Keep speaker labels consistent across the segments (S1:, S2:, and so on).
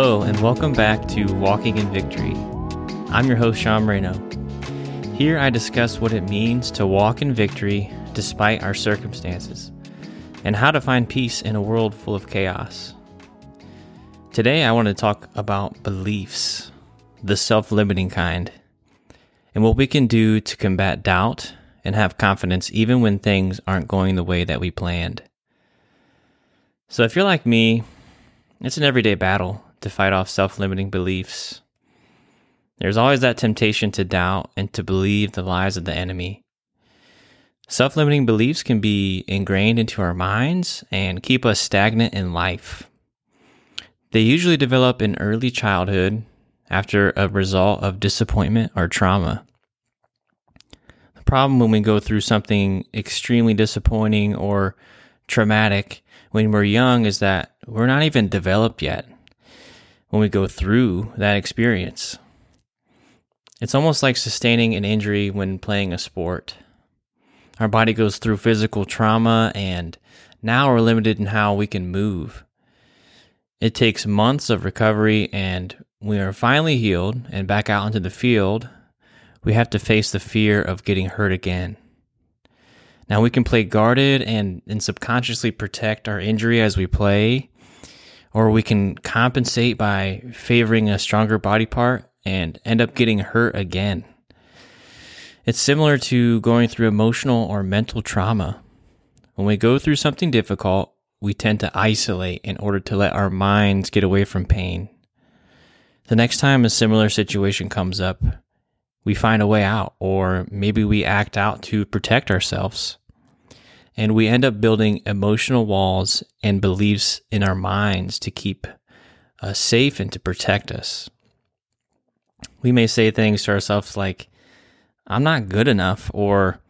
S1: Hello, and welcome back to Walking in Victory. I'm your host, Sean Moreno. Here I discuss what it means to walk in victory despite our circumstances, and how to find peace in a world full of chaos. Today I want to talk about beliefs, the self limiting kind, and what we can do to combat doubt and have confidence even when things aren't going the way that we planned. So, if you're like me, it's an everyday battle to fight off self limiting beliefs. There's always that temptation to doubt and to believe the lies of the enemy. Self limiting beliefs can be ingrained into our minds and keep us stagnant in life. They usually develop in early childhood after a result of disappointment or trauma. The problem when we go through something extremely disappointing or traumatic when we're young is that we're not even developed yet when we go through that experience. It's almost like sustaining an injury when playing a sport. Our body goes through physical trauma, and now we're limited in how we can move. It takes months of recovery, and we are finally healed and back out into the field. We have to face the fear of getting hurt again. Now we can play guarded and, and subconsciously protect our injury as we play, or we can compensate by favoring a stronger body part and end up getting hurt again. It's similar to going through emotional or mental trauma. When we go through something difficult, we tend to isolate in order to let our minds get away from pain. The next time a similar situation comes up, we find a way out, or maybe we act out to protect ourselves. And we end up building emotional walls and beliefs in our minds to keep us safe and to protect us. We may say things to ourselves like, I'm not good enough, or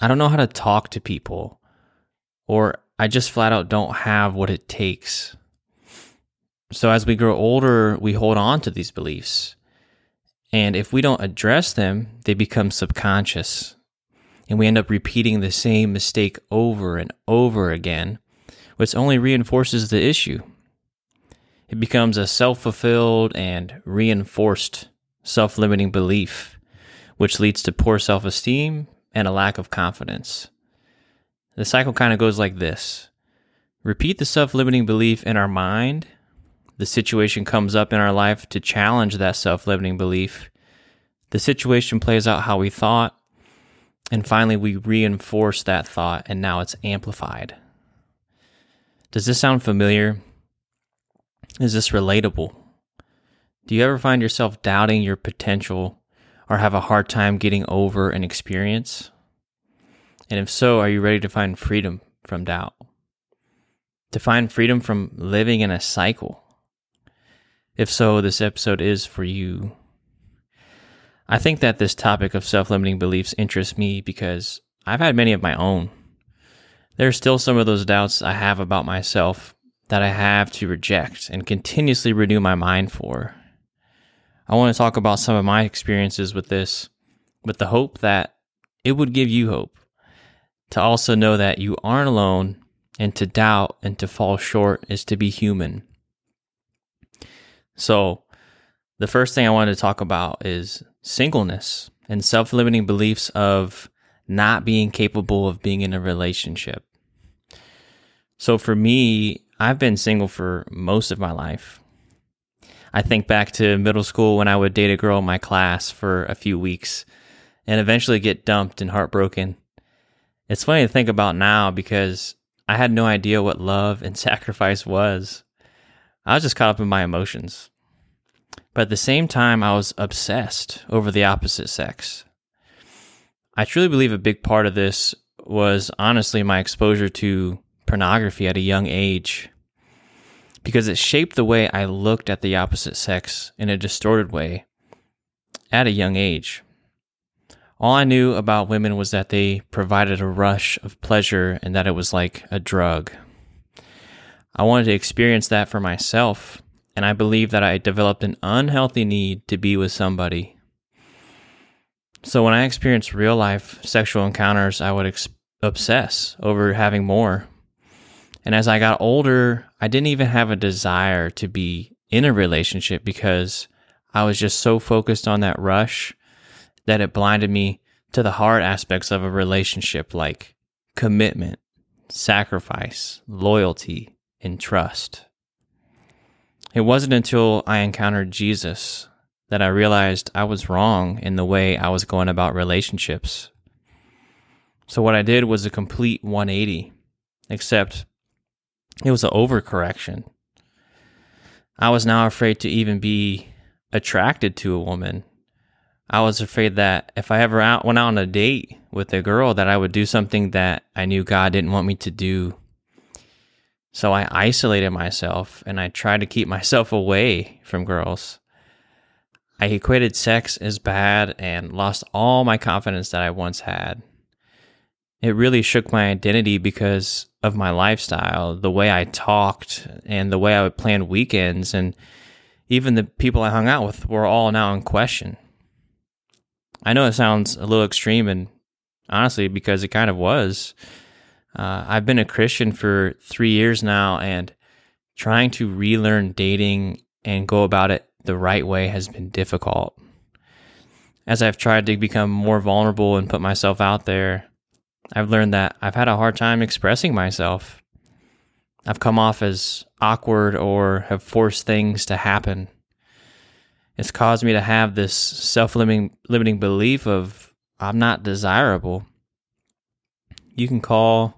S1: I don't know how to talk to people, or I just flat out don't have what it takes. So as we grow older, we hold on to these beliefs and if we don't address them, they become subconscious. And we end up repeating the same mistake over and over again, which only reinforces the issue. It becomes a self fulfilled and reinforced self limiting belief, which leads to poor self esteem and a lack of confidence. The cycle kind of goes like this repeat the self limiting belief in our mind the situation comes up in our life to challenge that self limiting belief. The situation plays out how we thought, and finally we reinforce that thought, and now it's amplified. Does this sound familiar? Is this relatable? Do you ever find yourself doubting your potential or have a hard time getting over an experience? And if so, are you ready to find freedom from doubt? To find freedom from living in a cycle if so, this episode is for you. I think that this topic of self limiting beliefs interests me because I've had many of my own. There are still some of those doubts I have about myself that I have to reject and continuously renew my mind for. I want to talk about some of my experiences with this, with the hope that it would give you hope to also know that you aren't alone and to doubt and to fall short is to be human. So, the first thing I wanted to talk about is singleness and self limiting beliefs of not being capable of being in a relationship. So, for me, I've been single for most of my life. I think back to middle school when I would date a girl in my class for a few weeks and eventually get dumped and heartbroken. It's funny to think about now because I had no idea what love and sacrifice was. I was just caught up in my emotions. But at the same time, I was obsessed over the opposite sex. I truly believe a big part of this was honestly my exposure to pornography at a young age because it shaped the way I looked at the opposite sex in a distorted way at a young age. All I knew about women was that they provided a rush of pleasure and that it was like a drug. I wanted to experience that for myself, and I believe that I developed an unhealthy need to be with somebody. So when I experienced real life sexual encounters, I would ex- obsess over having more. And as I got older, I didn't even have a desire to be in a relationship because I was just so focused on that rush that it blinded me to the hard aspects of a relationship like commitment, sacrifice, loyalty, and trust. It wasn't until I encountered Jesus that I realized I was wrong in the way I was going about relationships. So, what I did was a complete 180, except it was an overcorrection. I was now afraid to even be attracted to a woman. I was afraid that if I ever out, went out on a date with a girl, that I would do something that I knew God didn't want me to do. So I isolated myself and I tried to keep myself away from girls. I equated sex as bad and lost all my confidence that I once had. It really shook my identity because of my lifestyle, the way I talked and the way I would plan weekends and even the people I hung out with were all now in question. I know it sounds a little extreme and honestly because it kind of was. Uh, I've been a Christian for three years now and trying to relearn dating and go about it the right way has been difficult. As I've tried to become more vulnerable and put myself out there, I've learned that I've had a hard time expressing myself. I've come off as awkward or have forced things to happen. It's caused me to have this self limiting belief of I'm not desirable. You can call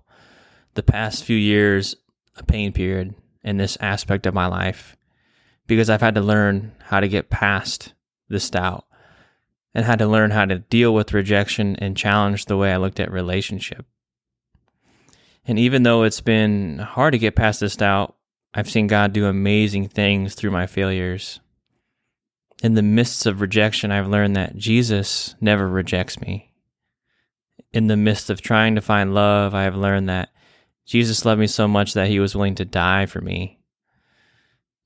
S1: the past few years a pain period in this aspect of my life because I've had to learn how to get past this doubt and had to learn how to deal with rejection and challenge the way I looked at relationship. And even though it's been hard to get past this doubt, I've seen God do amazing things through my failures. In the midst of rejection, I've learned that Jesus never rejects me. In the midst of trying to find love, I have learned that Jesus loved me so much that he was willing to die for me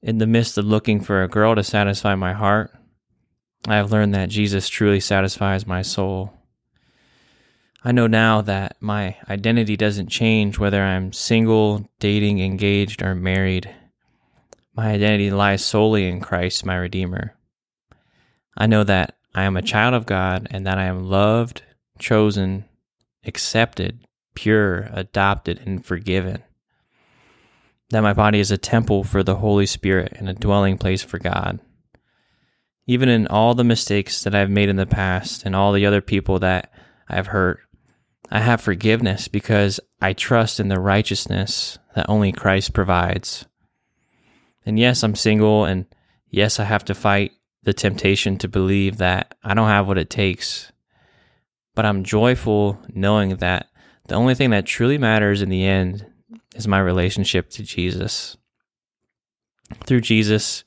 S1: in the midst of looking for a girl to satisfy my heart, I have learned that Jesus truly satisfies my soul. I know now that my identity doesn't change whether I'm single, dating, engaged, or married. My identity lies solely in Christ, my Redeemer. I know that I am a child of God and that I am loved, chosen, accepted, pure, adopted, and forgiven that my body is a temple for the Holy Spirit and a dwelling place for God. Even in all the mistakes that I've made in the past and all the other people that I've hurt, I have forgiveness because I trust in the righteousness that only Christ provides. And yes, I'm single, and yes, I have to fight the temptation to believe that I don't have what it takes. But I'm joyful knowing that the only thing that truly matters in the end is my relationship to Jesus. Through Jesus,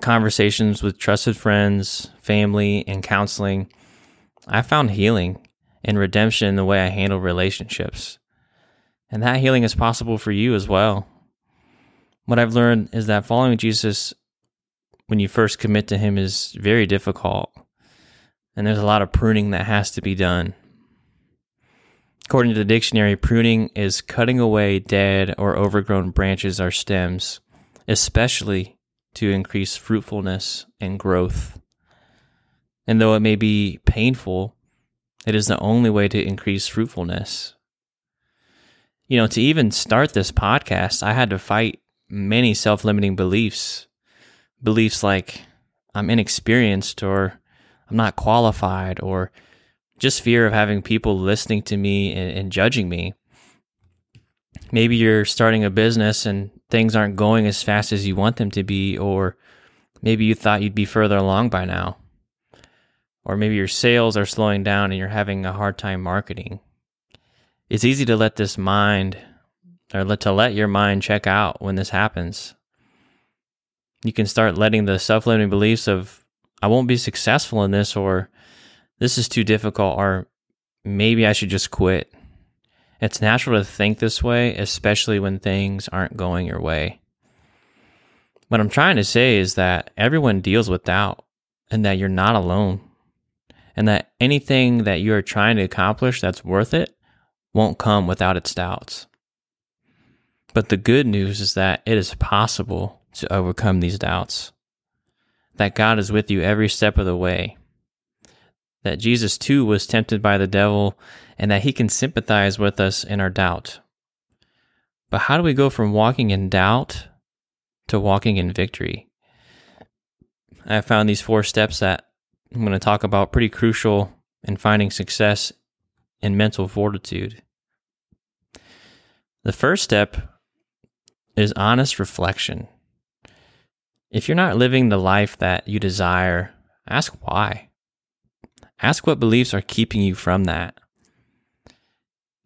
S1: conversations with trusted friends, family, and counseling, I found healing and redemption in the way I handle relationships. And that healing is possible for you as well. What I've learned is that following Jesus when you first commit to Him is very difficult. And there's a lot of pruning that has to be done. According to the dictionary, pruning is cutting away dead or overgrown branches or stems, especially to increase fruitfulness and growth. And though it may be painful, it is the only way to increase fruitfulness. You know, to even start this podcast, I had to fight many self limiting beliefs. Beliefs like I'm inexperienced or I'm not qualified or just fear of having people listening to me and, and judging me. Maybe you're starting a business and things aren't going as fast as you want them to be, or maybe you thought you'd be further along by now. Or maybe your sales are slowing down and you're having a hard time marketing. It's easy to let this mind or let to let your mind check out when this happens. You can start letting the self-limiting beliefs of I won't be successful in this or this is too difficult, or maybe I should just quit. It's natural to think this way, especially when things aren't going your way. What I'm trying to say is that everyone deals with doubt and that you're not alone, and that anything that you are trying to accomplish that's worth it won't come without its doubts. But the good news is that it is possible to overcome these doubts. That God is with you every step of the way. That Jesus too was tempted by the devil and that he can sympathize with us in our doubt. But how do we go from walking in doubt to walking in victory? I found these four steps that I'm going to talk about pretty crucial in finding success in mental fortitude. The first step is honest reflection. If you're not living the life that you desire, ask why. Ask what beliefs are keeping you from that.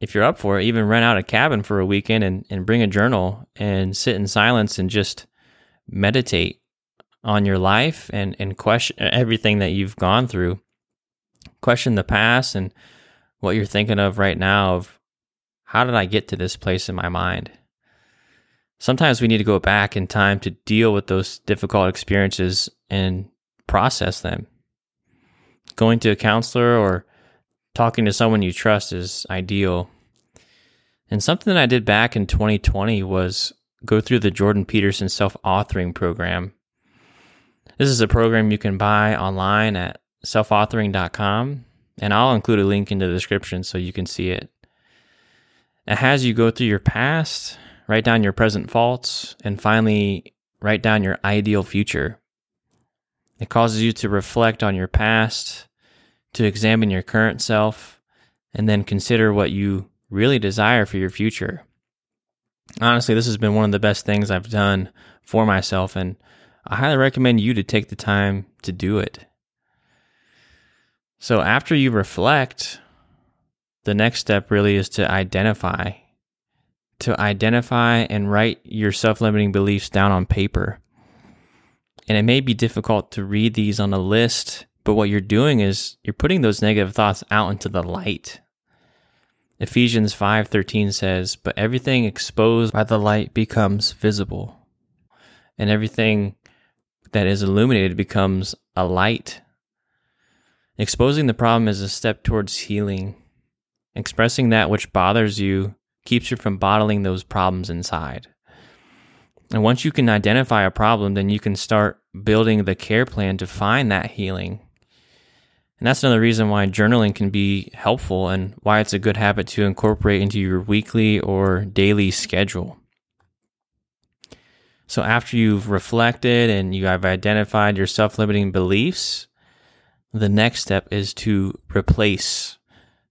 S1: If you're up for it, even rent out a cabin for a weekend and, and bring a journal and sit in silence and just meditate on your life and, and question everything that you've gone through. Question the past and what you're thinking of right now of how did I get to this place in my mind? Sometimes we need to go back in time to deal with those difficult experiences and process them. Going to a counselor or talking to someone you trust is ideal. And something that I did back in 2020 was go through the Jordan Peterson self authoring program. This is a program you can buy online at selfauthoring.com, and I'll include a link in the description so you can see it. It has you go through your past, write down your present faults, and finally write down your ideal future. It causes you to reflect on your past, to examine your current self, and then consider what you really desire for your future. Honestly, this has been one of the best things I've done for myself, and I highly recommend you to take the time to do it. So, after you reflect, the next step really is to identify. To identify and write your self limiting beliefs down on paper. And it may be difficult to read these on a list, but what you're doing is you're putting those negative thoughts out into the light. Ephesians 5:13 says, "But everything exposed by the light becomes visible, and everything that is illuminated becomes a light." Exposing the problem is a step towards healing. Expressing that which bothers you keeps you from bottling those problems inside. And once you can identify a problem, then you can start building the care plan to find that healing and that's another reason why journaling can be helpful and why it's a good habit to incorporate into your weekly or daily schedule. So, after you've reflected and you have identified your self limiting beliefs, the next step is to replace,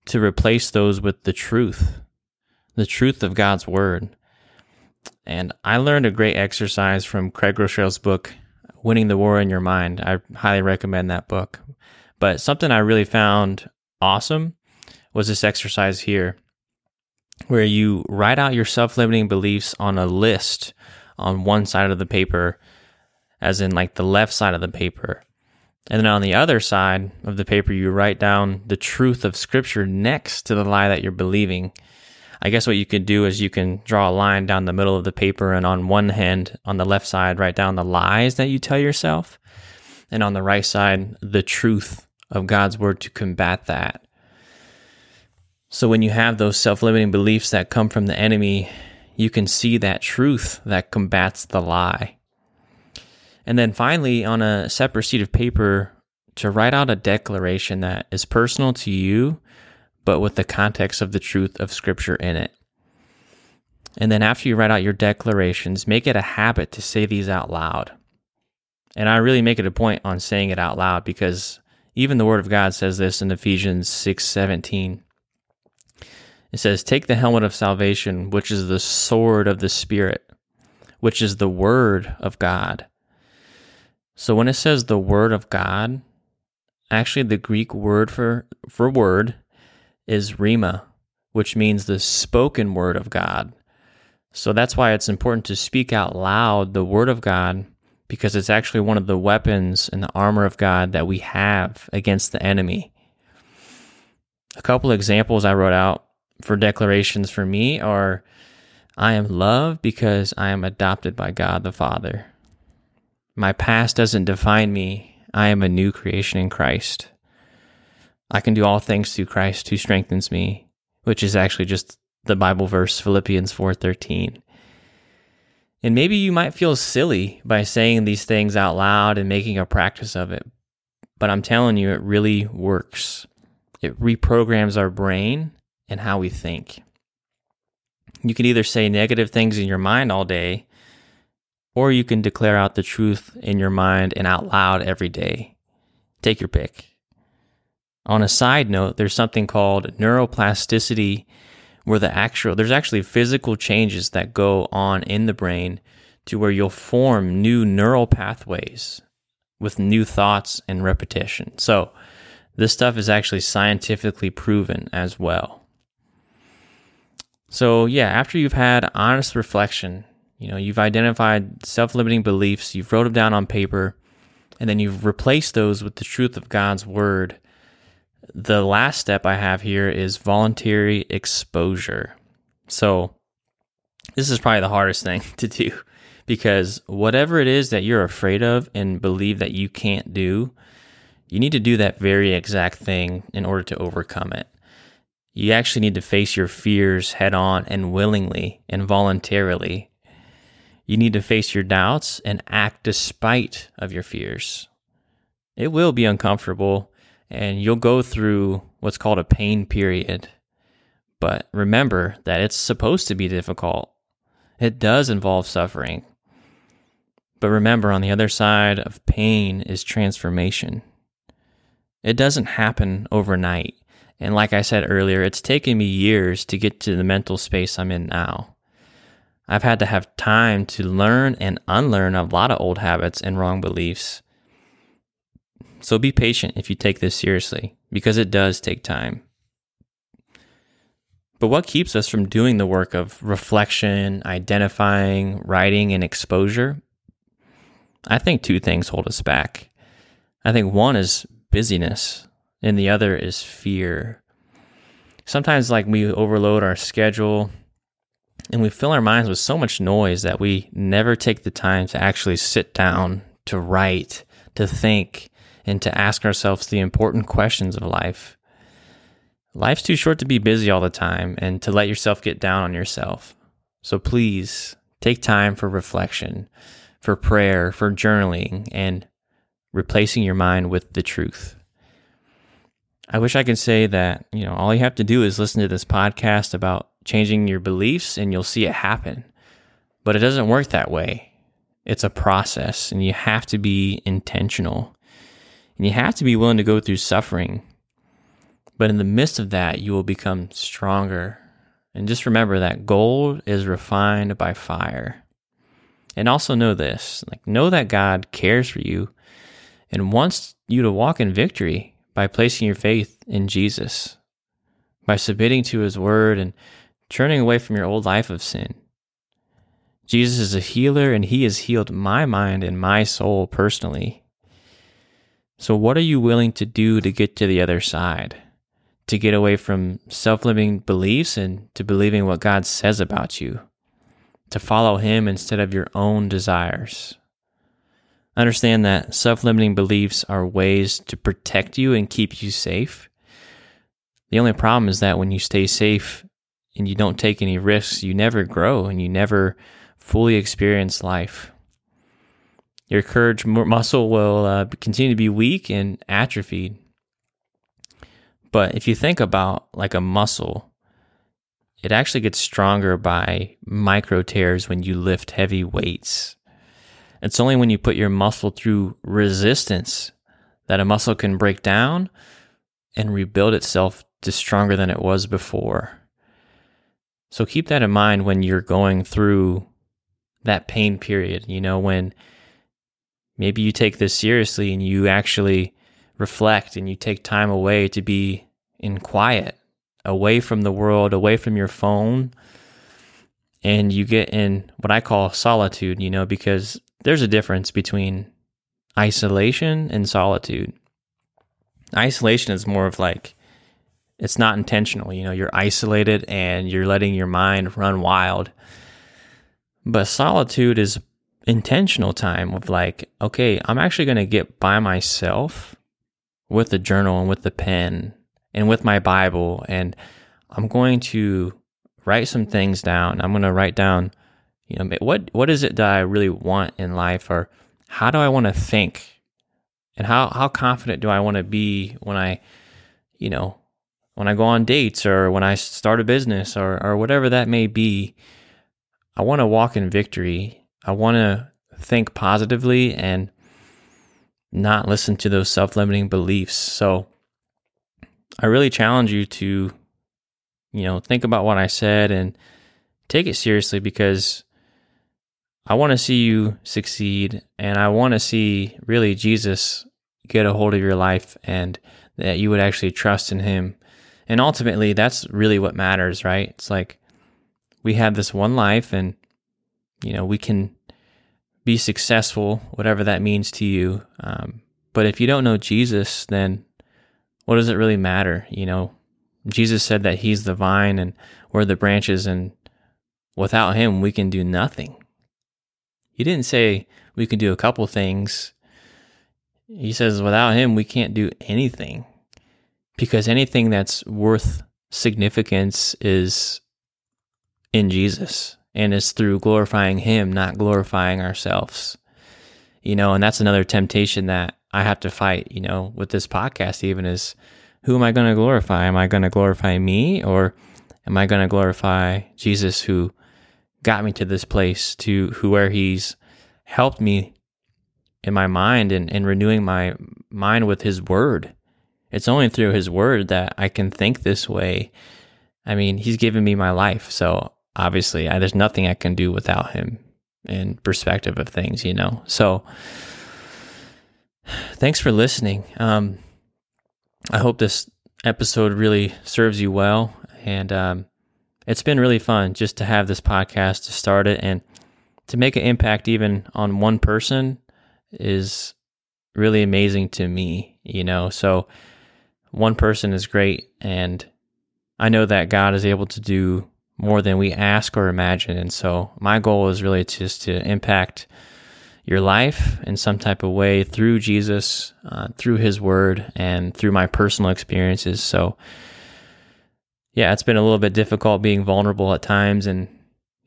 S1: to replace those with the truth, the truth of God's word. And I learned a great exercise from Craig Groeschel's book, Winning the War in Your Mind. I highly recommend that book. But something I really found awesome was this exercise here where you write out your self limiting beliefs on a list on one side of the paper, as in like the left side of the paper. And then on the other side of the paper, you write down the truth of scripture next to the lie that you're believing. I guess what you could do is you can draw a line down the middle of the paper, and on one hand, on the left side, write down the lies that you tell yourself, and on the right side, the truth of God's word to combat that. So when you have those self limiting beliefs that come from the enemy, you can see that truth that combats the lie. And then finally, on a separate sheet of paper, to write out a declaration that is personal to you, but with the context of the truth of Scripture in it. And then after you write out your declarations, make it a habit to say these out loud. And I really make it a point on saying it out loud because even the word of God says this in Ephesians 6:17. It says, "Take the helmet of salvation, which is the sword of the spirit, which is the word of God." So when it says the word of God, actually the Greek word for for word is Rhema, which means the spoken word of God. So that's why it's important to speak out loud the word of God because it's actually one of the weapons and the armor of God that we have against the enemy. A couple examples I wrote out for declarations for me are I am loved because I am adopted by God the Father. My past doesn't define me. I am a new creation in Christ. I can do all things through Christ who strengthens me, which is actually just the Bible verse Philippians 4:13. And maybe you might feel silly by saying these things out loud and making a practice of it. But I'm telling you, it really works. It reprograms our brain and how we think. You can either say negative things in your mind all day, or you can declare out the truth in your mind and out loud every day. Take your pick. On a side note, there's something called neuroplasticity where the actual there's actually physical changes that go on in the brain to where you'll form new neural pathways with new thoughts and repetition. So, this stuff is actually scientifically proven as well. So, yeah, after you've had honest reflection, you know, you've identified self-limiting beliefs, you've wrote them down on paper, and then you've replaced those with the truth of God's word the last step I have here is voluntary exposure. So, this is probably the hardest thing to do because whatever it is that you're afraid of and believe that you can't do, you need to do that very exact thing in order to overcome it. You actually need to face your fears head on and willingly and voluntarily. You need to face your doubts and act despite of your fears. It will be uncomfortable and you'll go through what's called a pain period. But remember that it's supposed to be difficult. It does involve suffering. But remember, on the other side of pain is transformation. It doesn't happen overnight. And like I said earlier, it's taken me years to get to the mental space I'm in now. I've had to have time to learn and unlearn a lot of old habits and wrong beliefs. So be patient if you take this seriously, because it does take time. But what keeps us from doing the work of reflection, identifying, writing, and exposure? I think two things hold us back. I think one is busyness, and the other is fear. Sometimes, like, we overload our schedule and we fill our minds with so much noise that we never take the time to actually sit down, to write, to think, and to ask ourselves the important questions of life. Life's too short to be busy all the time and to let yourself get down on yourself. So please take time for reflection, for prayer, for journaling, and replacing your mind with the truth. I wish I could say that, you know, all you have to do is listen to this podcast about changing your beliefs and you'll see it happen. But it doesn't work that way. It's a process and you have to be intentional. And you have to be willing to go through suffering. But in the midst of that, you will become stronger. And just remember that gold is refined by fire. And also know this like, know that God cares for you and wants you to walk in victory by placing your faith in Jesus, by submitting to his word and turning away from your old life of sin. Jesus is a healer and he has healed my mind and my soul personally. So, what are you willing to do to get to the other side? To get away from self limiting beliefs and to believing what God says about you? To follow Him instead of your own desires? Understand that self limiting beliefs are ways to protect you and keep you safe. The only problem is that when you stay safe and you don't take any risks, you never grow and you never fully experience life your courage muscle will uh, continue to be weak and atrophied. But if you think about like a muscle, it actually gets stronger by micro tears when you lift heavy weights. It's only when you put your muscle through resistance that a muscle can break down and rebuild itself to stronger than it was before. So keep that in mind when you're going through that pain period, you know, when maybe you take this seriously and you actually reflect and you take time away to be in quiet, away from the world, away from your phone. And you get in what I call solitude, you know, because there's a difference between isolation and solitude. Isolation is more of like, it's not intentional, you know, you're isolated and you're letting your mind run wild. But solitude is intentional time of like, okay, I'm actually going to get by myself with the journal and with the pen and with my Bible. And I'm going to write some things down. I'm going to write down, you know, what what is it that I really want in life, or how do I want to think, and how how confident do I want to be when I, you know, when I go on dates or when I start a business or or whatever that may be. I want to walk in victory. I want to think positively and not listen to those self-limiting beliefs. So I really challenge you to you know, think about what I said and take it seriously because I want to see you succeed and I want to see really Jesus get a hold of your life and that you would actually trust in him. And ultimately, that's really what matters, right? It's like we have this one life and, you know, we can be successful, whatever that means to you. Um, but if you don't know Jesus, then what does it really matter? You know, Jesus said that he's the vine and we're the branches, and without him, we can do nothing. He didn't say we can do a couple things. He says without him, we can't do anything because anything that's worth significance is in Jesus and is through glorifying him, not glorifying ourselves. You know, and that's another temptation that I have to fight, you know, with this podcast, even is who am I going to glorify? Am I going to glorify me or am I going to glorify Jesus who got me to this place to who where he's helped me in my mind and, and renewing my mind with his word. It's only through his word that I can think this way. I mean, he's given me my life. So obviously I, there's nothing I can do without him in perspective of things, you know? So thanks for listening. Um, I hope this episode really serves you well. And, um, it's been really fun just to have this podcast to start it and to make an impact even on one person is really amazing to me, you know. So one person is great and I know that God is able to do more than we ask or imagine. And so my goal is really just to impact your life in some type of way through Jesus, uh, through His Word, and through my personal experiences. So yeah, it's been a little bit difficult being vulnerable at times and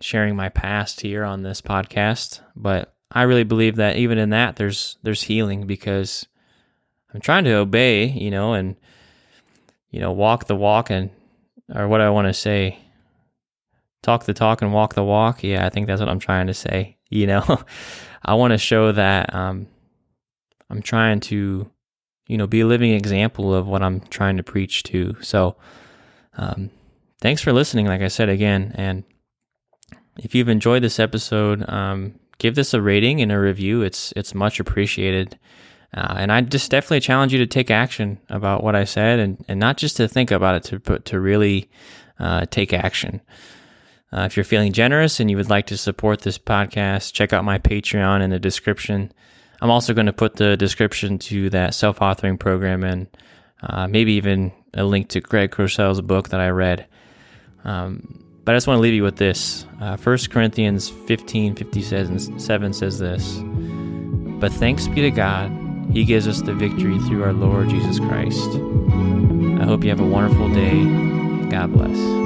S1: sharing my past here on this podcast, but I really believe that even in that there's there's healing because I'm trying to obey, you know, and you know, walk the walk and or what I want to say, talk the talk and walk the walk. Yeah, I think that's what I'm trying to say. You know, I want to show that um, I'm trying to, you know, be a living example of what I'm trying to preach to. So, um, thanks for listening, like I said again. And if you've enjoyed this episode, um, give this a rating and a review. It's it's much appreciated. Uh, and I just definitely challenge you to take action about what I said, and, and not just to think about it, to put to really uh, take action. Uh, if you're feeling generous and you would like to support this podcast, check out my Patreon in the description. I'm also going to put the description to that self authoring program and uh, maybe even a link to Craig Groeschel's book that I read. Um, but I just want to leave you with this. Uh, 1 Corinthians 15 57 says this But thanks be to God, He gives us the victory through our Lord Jesus Christ. I hope you have a wonderful day. God bless.